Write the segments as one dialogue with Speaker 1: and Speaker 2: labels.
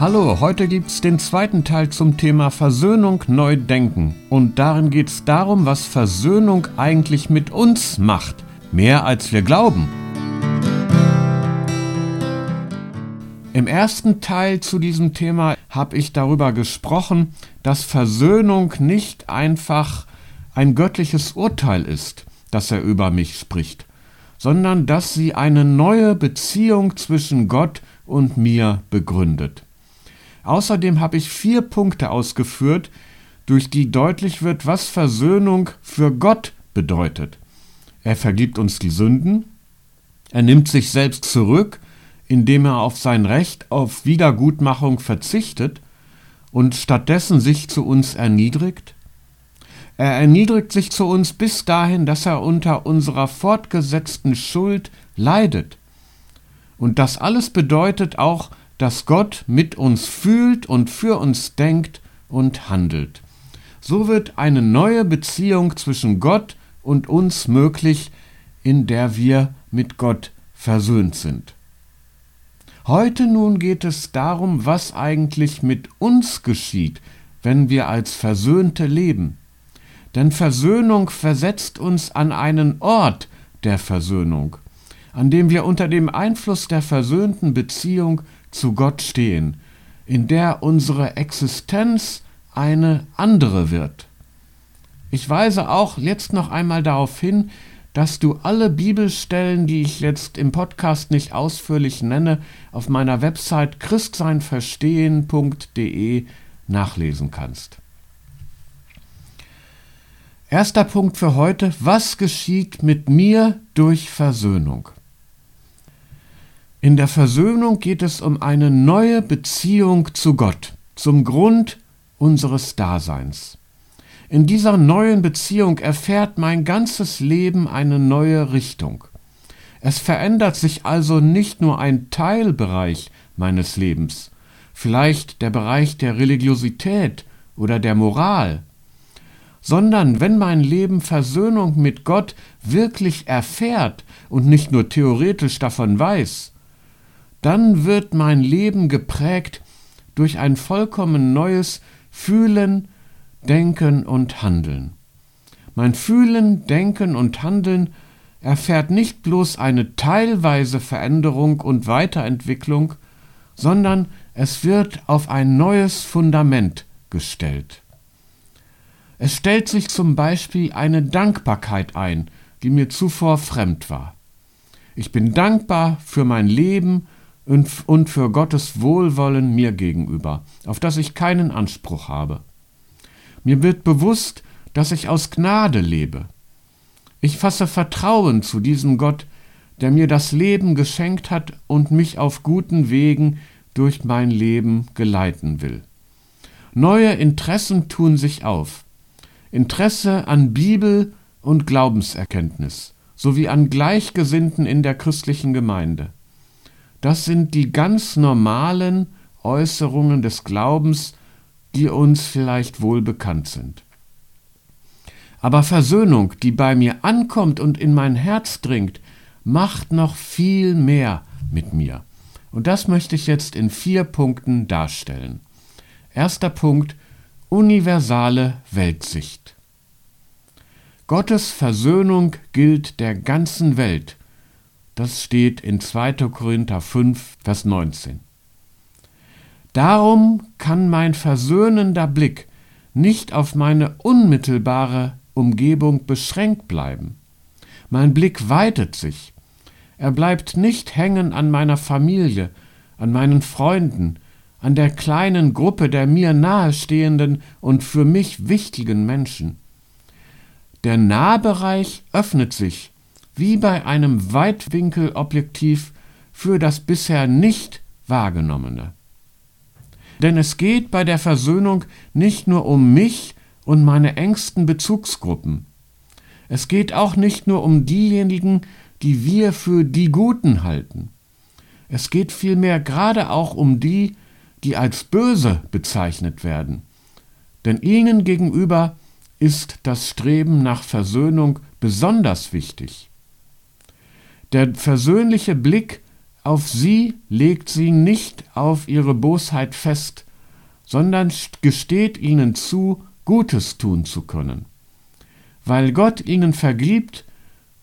Speaker 1: Hallo, heute gibt's den zweiten Teil zum Thema Versöhnung neu denken. Und darin geht's darum, was Versöhnung eigentlich mit uns macht. Mehr als wir glauben. Im ersten Teil zu diesem Thema habe ich darüber gesprochen, dass Versöhnung nicht einfach ein göttliches Urteil ist, das er über mich spricht, sondern dass sie eine neue Beziehung zwischen Gott und mir begründet. Außerdem habe ich vier Punkte ausgeführt, durch die deutlich wird, was Versöhnung für Gott bedeutet. Er vergibt uns die Sünden, er nimmt sich selbst zurück, indem er auf sein Recht auf Wiedergutmachung verzichtet und stattdessen sich zu uns erniedrigt. Er erniedrigt sich zu uns bis dahin, dass er unter unserer fortgesetzten Schuld leidet. Und das alles bedeutet auch, dass Gott mit uns fühlt und für uns denkt und handelt. So wird eine neue Beziehung zwischen Gott und uns möglich, in der wir mit Gott versöhnt sind. Heute nun geht es darum, was eigentlich mit uns geschieht, wenn wir als Versöhnte leben. Denn Versöhnung versetzt uns an einen Ort der Versöhnung, an dem wir unter dem Einfluss der versöhnten Beziehung zu Gott stehen, in der unsere Existenz eine andere wird. Ich weise auch jetzt noch einmal darauf hin, dass du alle Bibelstellen, die ich jetzt im Podcast nicht ausführlich nenne, auf meiner Website christseinverstehen.de nachlesen kannst. Erster Punkt für heute, was geschieht mit mir durch Versöhnung? In der Versöhnung geht es um eine neue Beziehung zu Gott, zum Grund unseres Daseins. In dieser neuen Beziehung erfährt mein ganzes Leben eine neue Richtung. Es verändert sich also nicht nur ein Teilbereich meines Lebens, vielleicht der Bereich der Religiosität oder der Moral, sondern wenn mein Leben Versöhnung mit Gott wirklich erfährt und nicht nur theoretisch davon weiß, dann wird mein Leben geprägt durch ein vollkommen neues Fühlen, Denken und Handeln. Mein Fühlen, Denken und Handeln erfährt nicht bloß eine teilweise Veränderung und Weiterentwicklung, sondern es wird auf ein neues Fundament gestellt. Es stellt sich zum Beispiel eine Dankbarkeit ein, die mir zuvor fremd war. Ich bin dankbar für mein Leben und für Gottes Wohlwollen mir gegenüber, auf das ich keinen Anspruch habe. Mir wird bewusst, dass ich aus Gnade lebe. Ich fasse Vertrauen zu diesem Gott, der mir das Leben geschenkt hat und mich auf guten Wegen durch mein Leben geleiten will. Neue Interessen tun sich auf. Interesse an Bibel und Glaubenserkenntnis sowie an Gleichgesinnten in der christlichen Gemeinde. Das sind die ganz normalen Äußerungen des Glaubens, die uns vielleicht wohl bekannt sind. Aber Versöhnung, die bei mir ankommt und in mein Herz dringt, macht noch viel mehr mit mir. Und das möchte ich jetzt in vier Punkten darstellen. Erster Punkt, universale Weltsicht. Gottes Versöhnung gilt der ganzen Welt das steht in 2. Korinther 5, Vers 19. Darum kann mein versöhnender Blick nicht auf meine unmittelbare Umgebung beschränkt bleiben. Mein Blick weitet sich. Er bleibt nicht hängen an meiner Familie, an meinen Freunden, an der kleinen Gruppe der mir nahestehenden und für mich wichtigen Menschen. Der Nahbereich öffnet sich wie bei einem Weitwinkelobjektiv für das bisher nicht wahrgenommene. Denn es geht bei der Versöhnung nicht nur um mich und meine engsten Bezugsgruppen. Es geht auch nicht nur um diejenigen, die wir für die Guten halten. Es geht vielmehr gerade auch um die, die als böse bezeichnet werden. Denn ihnen gegenüber ist das Streben nach Versöhnung besonders wichtig. Der versöhnliche Blick auf sie legt sie nicht auf ihre Bosheit fest, sondern gesteht ihnen zu, Gutes tun zu können. Weil Gott ihnen vergibt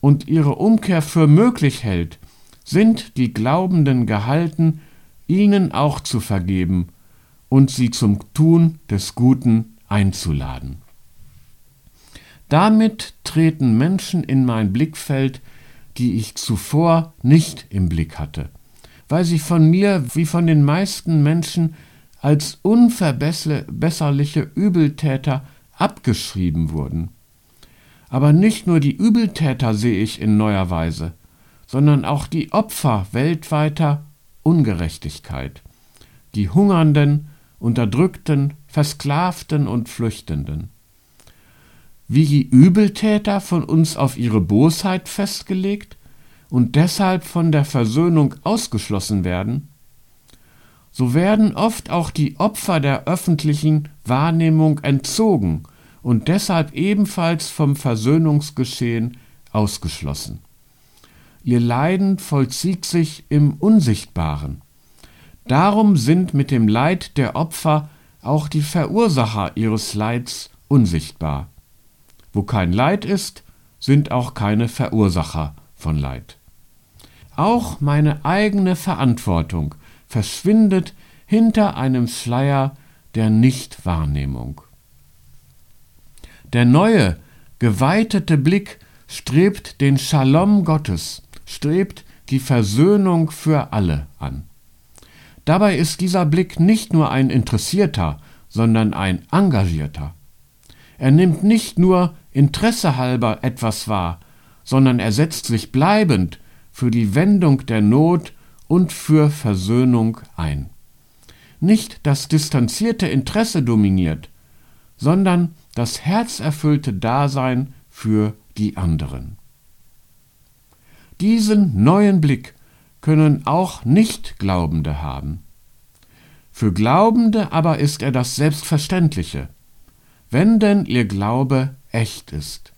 Speaker 1: und ihre Umkehr für möglich hält, sind die Glaubenden gehalten, ihnen auch zu vergeben und sie zum Tun des Guten einzuladen. Damit treten Menschen in mein Blickfeld, die ich zuvor nicht im Blick hatte, weil sie von mir wie von den meisten Menschen als unverbesserliche Übeltäter abgeschrieben wurden. Aber nicht nur die Übeltäter sehe ich in neuer Weise, sondern auch die Opfer weltweiter Ungerechtigkeit, die Hungernden, Unterdrückten, Versklavten und Flüchtenden. Wie die Übeltäter von uns auf ihre Bosheit festgelegt und deshalb von der Versöhnung ausgeschlossen werden, so werden oft auch die Opfer der öffentlichen Wahrnehmung entzogen und deshalb ebenfalls vom Versöhnungsgeschehen ausgeschlossen. Ihr Leiden vollzieht sich im Unsichtbaren. Darum sind mit dem Leid der Opfer auch die Verursacher ihres Leids unsichtbar. Wo kein Leid ist, sind auch keine Verursacher von Leid. Auch meine eigene Verantwortung verschwindet hinter einem Schleier der Nichtwahrnehmung. Der neue, geweitete Blick strebt den Shalom Gottes, strebt die Versöhnung für alle an. Dabei ist dieser Blick nicht nur ein interessierter, sondern ein engagierter. Er nimmt nicht nur Interesse halber etwas wahr, sondern er setzt sich bleibend für die Wendung der Not und für Versöhnung ein. Nicht das distanzierte Interesse dominiert, sondern das herzerfüllte Dasein für die anderen. Diesen neuen Blick können auch Nichtglaubende haben. Für Glaubende aber ist er das Selbstverständliche, wenn denn ihr Glaube echt ist.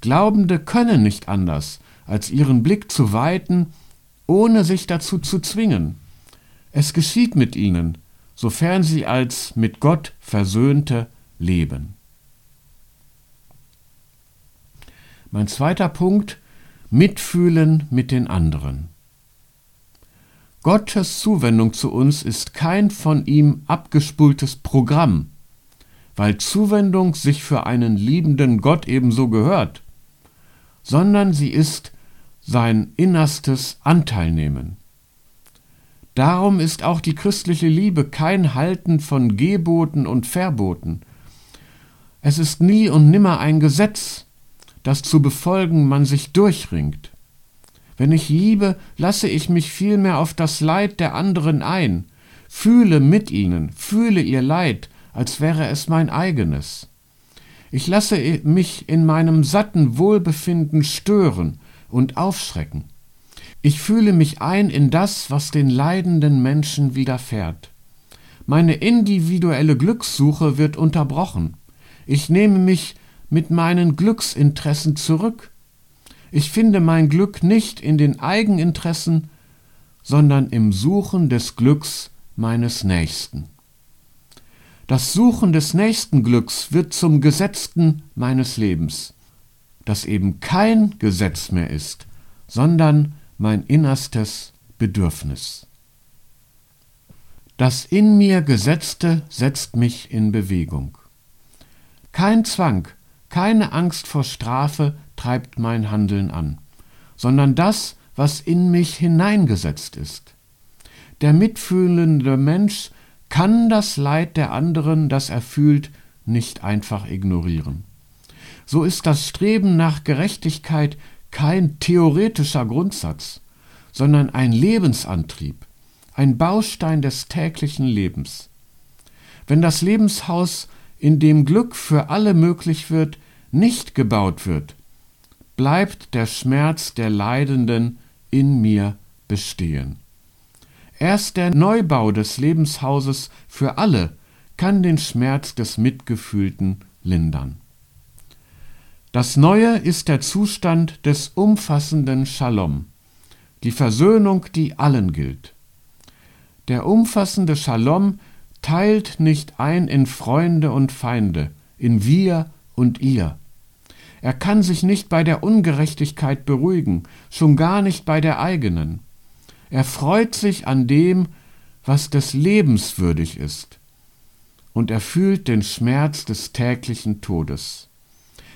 Speaker 1: Glaubende können nicht anders, als ihren Blick zu weiten, ohne sich dazu zu zwingen. Es geschieht mit ihnen, sofern sie als mit Gott Versöhnte leben. Mein zweiter Punkt Mitfühlen mit den anderen. Gottes Zuwendung zu uns ist kein von ihm abgespultes Programm, weil Zuwendung sich für einen liebenden Gott ebenso gehört, sondern sie ist sein innerstes Anteilnehmen. Darum ist auch die christliche Liebe kein Halten von Geboten und Verboten. Es ist nie und nimmer ein Gesetz, das zu befolgen man sich durchringt. Wenn ich liebe, lasse ich mich vielmehr auf das Leid der anderen ein, fühle mit ihnen, fühle ihr Leid, als wäre es mein eigenes. Ich lasse mich in meinem satten Wohlbefinden stören und aufschrecken. Ich fühle mich ein in das, was den leidenden Menschen widerfährt. Meine individuelle Glückssuche wird unterbrochen. Ich nehme mich mit meinen Glücksinteressen zurück. Ich finde mein Glück nicht in den Eigeninteressen, sondern im Suchen des Glücks meines Nächsten. Das Suchen des nächsten Glücks wird zum Gesetzten meines Lebens, das eben kein Gesetz mehr ist, sondern mein innerstes Bedürfnis. Das in mir Gesetzte setzt mich in Bewegung. Kein Zwang, keine Angst vor Strafe treibt mein Handeln an, sondern das, was in mich hineingesetzt ist. Der mitfühlende Mensch kann das Leid der anderen, das er fühlt, nicht einfach ignorieren. So ist das Streben nach Gerechtigkeit kein theoretischer Grundsatz, sondern ein Lebensantrieb, ein Baustein des täglichen Lebens. Wenn das Lebenshaus in dem Glück für alle möglich wird, nicht gebaut wird, bleibt der Schmerz der Leidenden in mir bestehen. Erst der Neubau des Lebenshauses für alle kann den Schmerz des Mitgefühlten lindern. Das Neue ist der Zustand des umfassenden Shalom, die Versöhnung, die allen gilt. Der umfassende Shalom teilt nicht ein in Freunde und Feinde, in wir und ihr. Er kann sich nicht bei der Ungerechtigkeit beruhigen, schon gar nicht bei der eigenen. Er freut sich an dem, was des Lebens würdig ist, und er fühlt den Schmerz des täglichen Todes.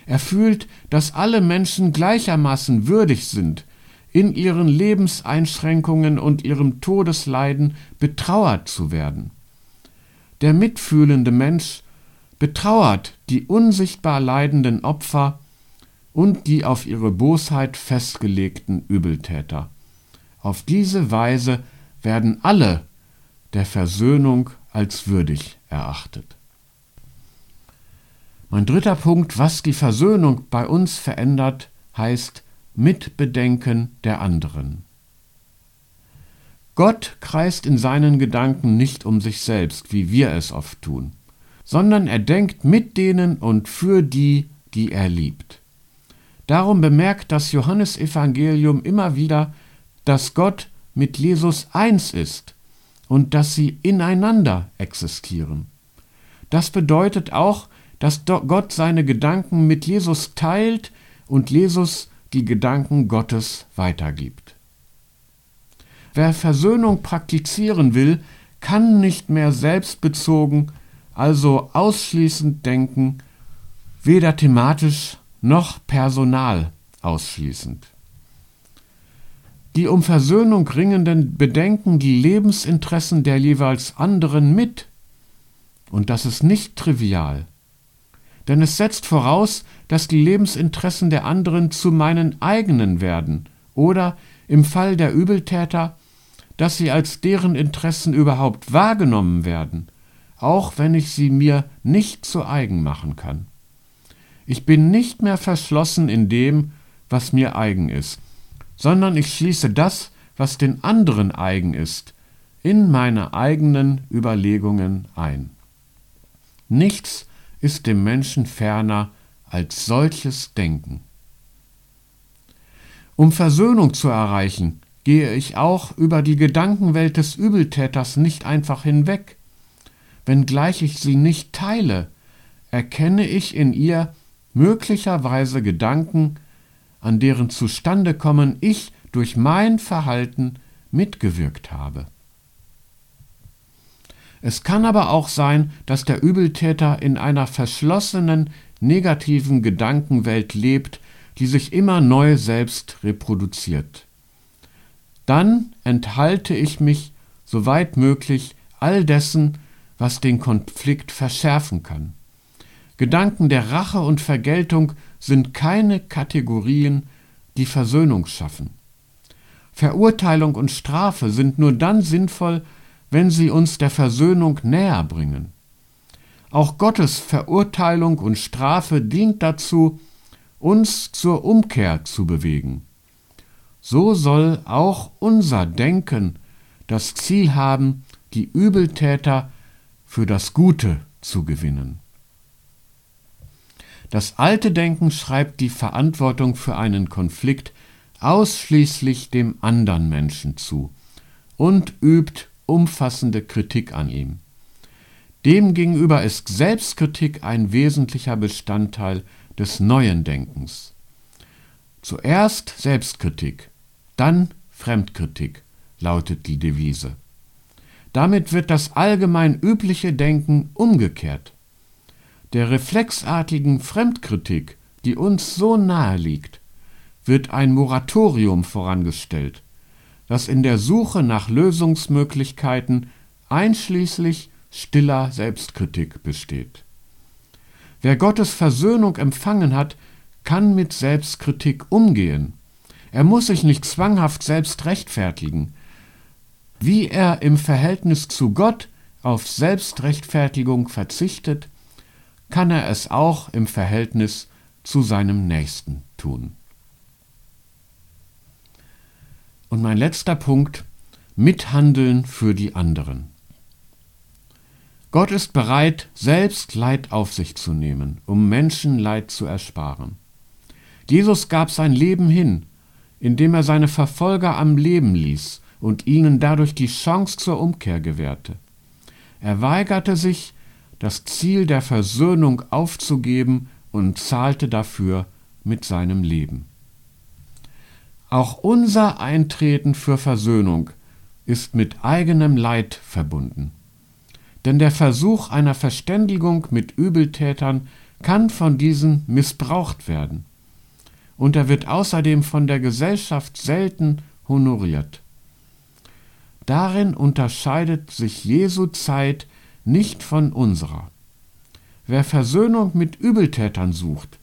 Speaker 1: Er fühlt, dass alle Menschen gleichermaßen würdig sind, in ihren Lebenseinschränkungen und ihrem Todesleiden betrauert zu werden. Der mitfühlende Mensch betrauert die unsichtbar leidenden Opfer und die auf ihre Bosheit festgelegten Übeltäter. Auf diese Weise werden alle der Versöhnung als würdig erachtet. Mein dritter Punkt, was die Versöhnung bei uns verändert, heißt Mitbedenken der anderen. Gott kreist in seinen Gedanken nicht um sich selbst, wie wir es oft tun, sondern er denkt mit denen und für die, die er liebt. Darum bemerkt das Johannesevangelium immer wieder, dass Gott mit Jesus eins ist und dass sie ineinander existieren. Das bedeutet auch, dass Gott seine Gedanken mit Jesus teilt und Jesus die Gedanken Gottes weitergibt. Wer Versöhnung praktizieren will, kann nicht mehr selbstbezogen, also ausschließend denken, weder thematisch noch personal ausschließend. Die um Versöhnung ringenden bedenken die Lebensinteressen der jeweils anderen mit. Und das ist nicht trivial. Denn es setzt voraus, dass die Lebensinteressen der anderen zu meinen eigenen werden oder im Fall der Übeltäter, dass sie als deren Interessen überhaupt wahrgenommen werden, auch wenn ich sie mir nicht zu eigen machen kann. Ich bin nicht mehr verschlossen in dem, was mir eigen ist, sondern ich schließe das, was den anderen eigen ist, in meine eigenen Überlegungen ein. Nichts ist dem Menschen ferner als solches Denken. Um Versöhnung zu erreichen, gehe ich auch über die Gedankenwelt des Übeltäters nicht einfach hinweg. Wenngleich ich sie nicht teile, erkenne ich in ihr möglicherweise Gedanken, an deren Zustandekommen ich durch mein Verhalten mitgewirkt habe. Es kann aber auch sein, dass der Übeltäter in einer verschlossenen, negativen Gedankenwelt lebt, die sich immer neu selbst reproduziert. Dann enthalte ich mich, soweit möglich, all dessen, was den Konflikt verschärfen kann. Gedanken der Rache und Vergeltung sind keine Kategorien, die Versöhnung schaffen. Verurteilung und Strafe sind nur dann sinnvoll, wenn sie uns der Versöhnung näher bringen. Auch Gottes Verurteilung und Strafe dient dazu, uns zur Umkehr zu bewegen. So soll auch unser Denken das Ziel haben, die Übeltäter für das Gute zu gewinnen. Das alte Denken schreibt die Verantwortung für einen Konflikt ausschließlich dem anderen Menschen zu und übt umfassende Kritik an ihm. Demgegenüber ist Selbstkritik ein wesentlicher Bestandteil des neuen Denkens. Zuerst Selbstkritik, dann Fremdkritik lautet die Devise. Damit wird das allgemein übliche Denken umgekehrt der reflexartigen Fremdkritik, die uns so nahe liegt, wird ein Moratorium vorangestellt, das in der Suche nach Lösungsmöglichkeiten einschließlich stiller Selbstkritik besteht. Wer Gottes Versöhnung empfangen hat, kann mit Selbstkritik umgehen. Er muss sich nicht zwanghaft selbst rechtfertigen. Wie er im Verhältnis zu Gott auf Selbstrechtfertigung verzichtet, kann er es auch im Verhältnis zu seinem Nächsten tun. Und mein letzter Punkt, Mithandeln für die anderen. Gott ist bereit, selbst Leid auf sich zu nehmen, um Menschen Leid zu ersparen. Jesus gab sein Leben hin, indem er seine Verfolger am Leben ließ und ihnen dadurch die Chance zur Umkehr gewährte. Er weigerte sich, das Ziel der Versöhnung aufzugeben und zahlte dafür mit seinem Leben. Auch unser Eintreten für Versöhnung ist mit eigenem Leid verbunden. Denn der Versuch einer Verständigung mit Übeltätern kann von diesen missbraucht werden. Und er wird außerdem von der Gesellschaft selten honoriert. Darin unterscheidet sich Jesu Zeit nicht von unserer. Wer Versöhnung mit Übeltätern sucht,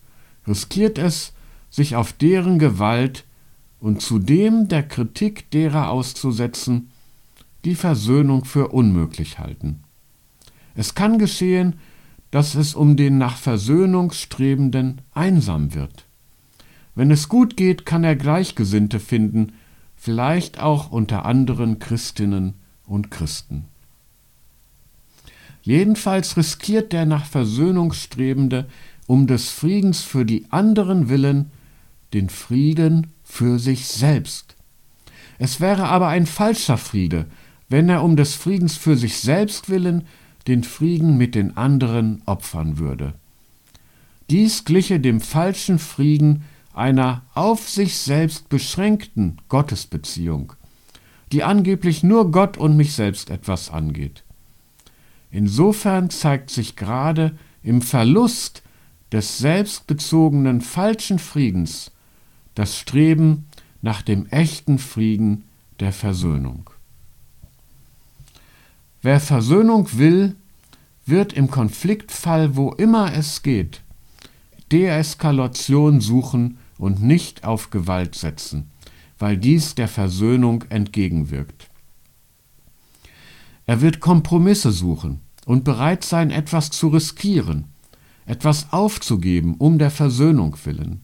Speaker 1: riskiert es, sich auf deren Gewalt und zudem der Kritik derer auszusetzen, die Versöhnung für unmöglich halten. Es kann geschehen, dass es um den nach Versöhnung Strebenden einsam wird. Wenn es gut geht, kann er Gleichgesinnte finden, vielleicht auch unter anderen Christinnen und Christen. Jedenfalls riskiert der nach Versöhnung Strebende um des Friedens für die anderen willen den Frieden für sich selbst. Es wäre aber ein falscher Friede, wenn er um des Friedens für sich selbst willen den Frieden mit den anderen opfern würde. Dies gliche dem falschen Frieden einer auf sich selbst beschränkten Gottesbeziehung, die angeblich nur Gott und mich selbst etwas angeht. Insofern zeigt sich gerade im Verlust des selbstbezogenen falschen Friedens das Streben nach dem echten Frieden der Versöhnung. Wer Versöhnung will, wird im Konfliktfall, wo immer es geht, Deeskalation suchen und nicht auf Gewalt setzen, weil dies der Versöhnung entgegenwirkt. Er wird Kompromisse suchen und bereit sein, etwas zu riskieren, etwas aufzugeben um der Versöhnung willen.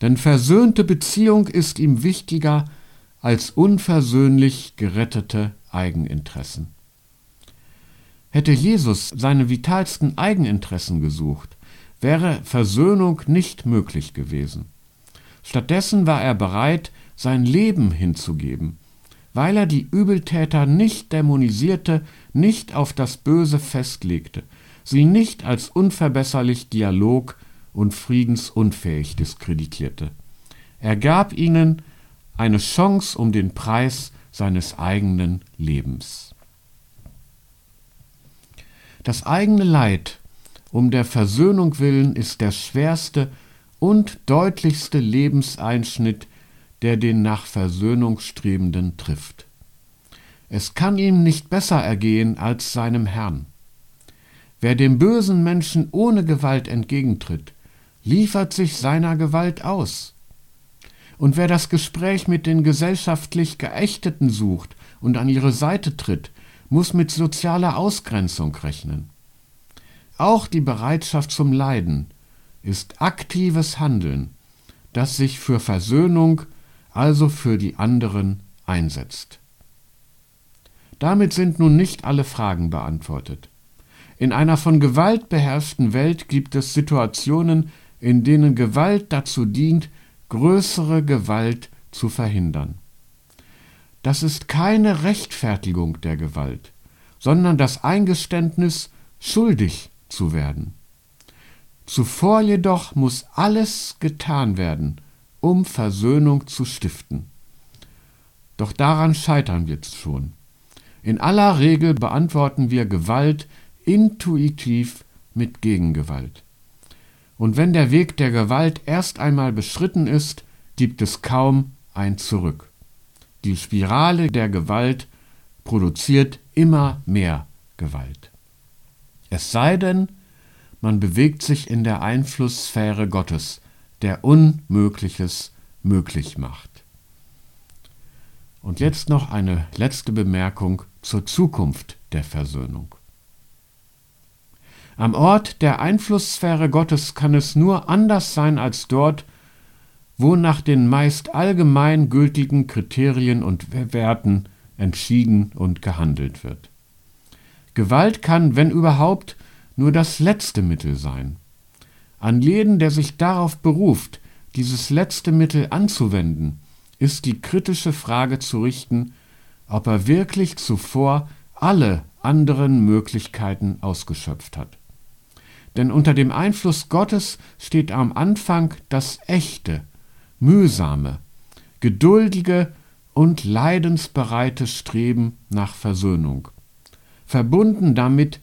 Speaker 1: Denn versöhnte Beziehung ist ihm wichtiger als unversöhnlich gerettete Eigeninteressen. Hätte Jesus seine vitalsten Eigeninteressen gesucht, wäre Versöhnung nicht möglich gewesen. Stattdessen war er bereit, sein Leben hinzugeben, weil er die Übeltäter nicht dämonisierte, nicht auf das Böse festlegte, sie nicht als unverbesserlich dialog- und friedensunfähig diskreditierte. Er gab ihnen eine Chance um den Preis seines eigenen Lebens. Das eigene Leid um der Versöhnung willen ist der schwerste und deutlichste Lebenseinschnitt, der den nach Versöhnung Strebenden trifft. Es kann ihm nicht besser ergehen als seinem Herrn. Wer dem bösen Menschen ohne Gewalt entgegentritt, liefert sich seiner Gewalt aus. Und wer das Gespräch mit den gesellschaftlich Geächteten sucht und an ihre Seite tritt, muss mit sozialer Ausgrenzung rechnen. Auch die Bereitschaft zum Leiden ist aktives Handeln, das sich für Versöhnung, also für die anderen, einsetzt. Damit sind nun nicht alle Fragen beantwortet. In einer von Gewalt beherrschten Welt gibt es Situationen, in denen Gewalt dazu dient, größere Gewalt zu verhindern. Das ist keine Rechtfertigung der Gewalt, sondern das Eingeständnis, schuldig zu werden. Zuvor jedoch muss alles getan werden, um Versöhnung zu stiften. Doch daran scheitern wir schon. In aller Regel beantworten wir Gewalt intuitiv mit Gegengewalt. Und wenn der Weg der Gewalt erst einmal beschritten ist, gibt es kaum ein Zurück. Die Spirale der Gewalt produziert immer mehr Gewalt. Es sei denn, man bewegt sich in der Einflusssphäre Gottes, der Unmögliches möglich macht. Und jetzt noch eine letzte Bemerkung zur Zukunft der Versöhnung. Am Ort der Einflusssphäre Gottes kann es nur anders sein als dort, wo nach den meist allgemein gültigen Kriterien und Werten entschieden und gehandelt wird. Gewalt kann, wenn überhaupt, nur das letzte Mittel sein. An jeden, der sich darauf beruft, dieses letzte Mittel anzuwenden, ist die kritische Frage zu richten, ob er wirklich zuvor alle anderen Möglichkeiten ausgeschöpft hat. Denn unter dem Einfluss Gottes steht am Anfang das echte, mühsame, geduldige und leidensbereite Streben nach Versöhnung, verbunden damit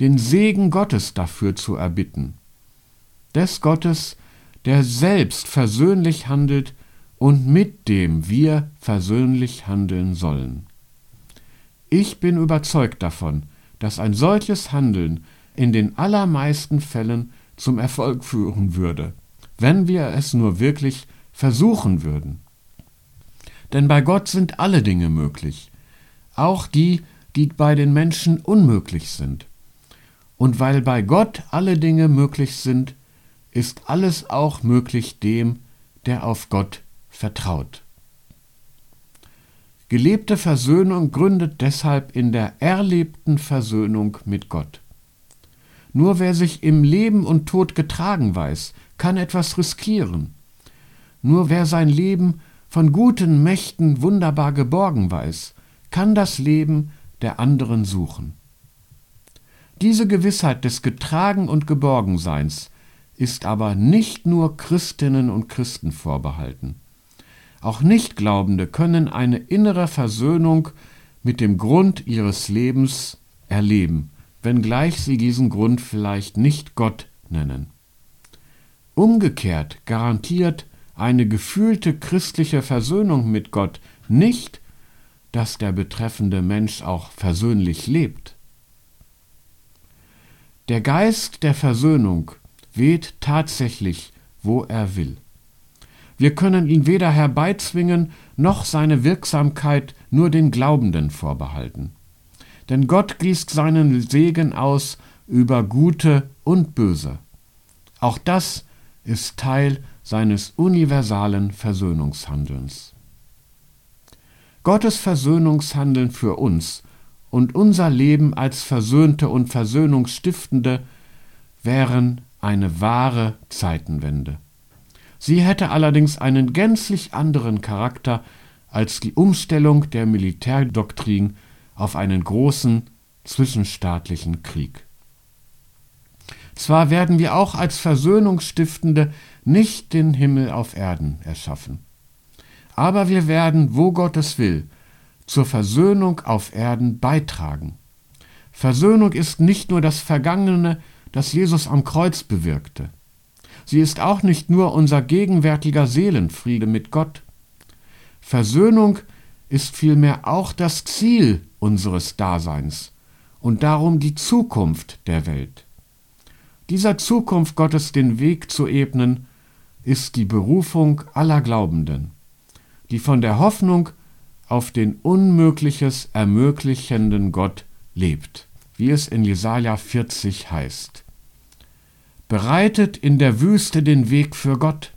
Speaker 1: den Segen Gottes dafür zu erbitten, des Gottes, der selbst versöhnlich handelt und mit dem wir versöhnlich handeln sollen. Ich bin überzeugt davon, dass ein solches Handeln in den allermeisten Fällen zum Erfolg führen würde, wenn wir es nur wirklich versuchen würden. Denn bei Gott sind alle Dinge möglich, auch die, die bei den Menschen unmöglich sind. Und weil bei Gott alle Dinge möglich sind, ist alles auch möglich dem, der auf Gott vertraut. Gelebte Versöhnung gründet deshalb in der erlebten Versöhnung mit Gott. Nur wer sich im Leben und Tod getragen weiß, kann etwas riskieren. Nur wer sein Leben von guten Mächten wunderbar geborgen weiß, kann das Leben der anderen suchen. Diese Gewissheit des Getragen und Geborgenseins ist aber nicht nur Christinnen und Christen vorbehalten. Auch Nichtglaubende können eine innere Versöhnung mit dem Grund ihres Lebens erleben, wenngleich sie diesen Grund vielleicht nicht Gott nennen. Umgekehrt garantiert eine gefühlte christliche Versöhnung mit Gott nicht, dass der betreffende Mensch auch versöhnlich lebt. Der Geist der Versöhnung weht tatsächlich, wo er will. Wir können ihn weder herbeizwingen, noch seine Wirksamkeit nur den Glaubenden vorbehalten. Denn Gott gießt seinen Segen aus über Gute und Böse. Auch das ist Teil seines universalen Versöhnungshandelns. Gottes Versöhnungshandeln für uns und unser Leben als Versöhnte und Versöhnungsstiftende wären eine wahre Zeitenwende. Sie hätte allerdings einen gänzlich anderen Charakter als die Umstellung der Militärdoktrin auf einen großen zwischenstaatlichen Krieg. Zwar werden wir auch als Versöhnungsstiftende nicht den Himmel auf Erden erschaffen, aber wir werden, wo Gott es will, zur Versöhnung auf Erden beitragen. Versöhnung ist nicht nur das Vergangene, das Jesus am Kreuz bewirkte. Sie ist auch nicht nur unser gegenwärtiger Seelenfriede mit Gott. Versöhnung ist vielmehr auch das Ziel unseres Daseins und darum die Zukunft der Welt. Dieser Zukunft Gottes den Weg zu ebnen, ist die Berufung aller Glaubenden, die von der Hoffnung auf den Unmögliches ermöglichenden Gott lebt, wie es in Jesaja 40 heißt. Bereitet in der Wüste den Weg für Gott,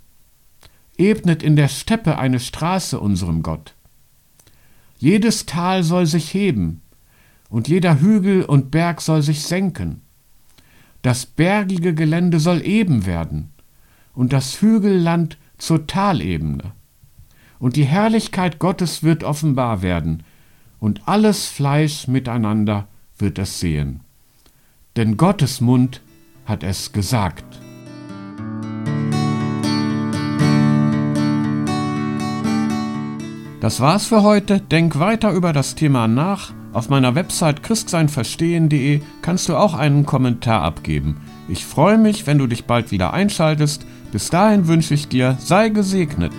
Speaker 1: ebnet in der Steppe eine Straße unserem Gott. Jedes Tal soll sich heben, und jeder Hügel und Berg soll sich senken. Das bergige Gelände soll eben werden, und das Hügelland zur Talebene. Und die Herrlichkeit Gottes wird offenbar werden, und alles Fleisch miteinander wird es sehen. Denn Gottes Mund hat es gesagt. Das war's für heute. Denk weiter über das Thema nach. Auf meiner Website christseinverstehen.de kannst du auch einen Kommentar abgeben. Ich freue mich, wenn du dich bald wieder einschaltest. Bis dahin wünsche ich dir, sei gesegnet.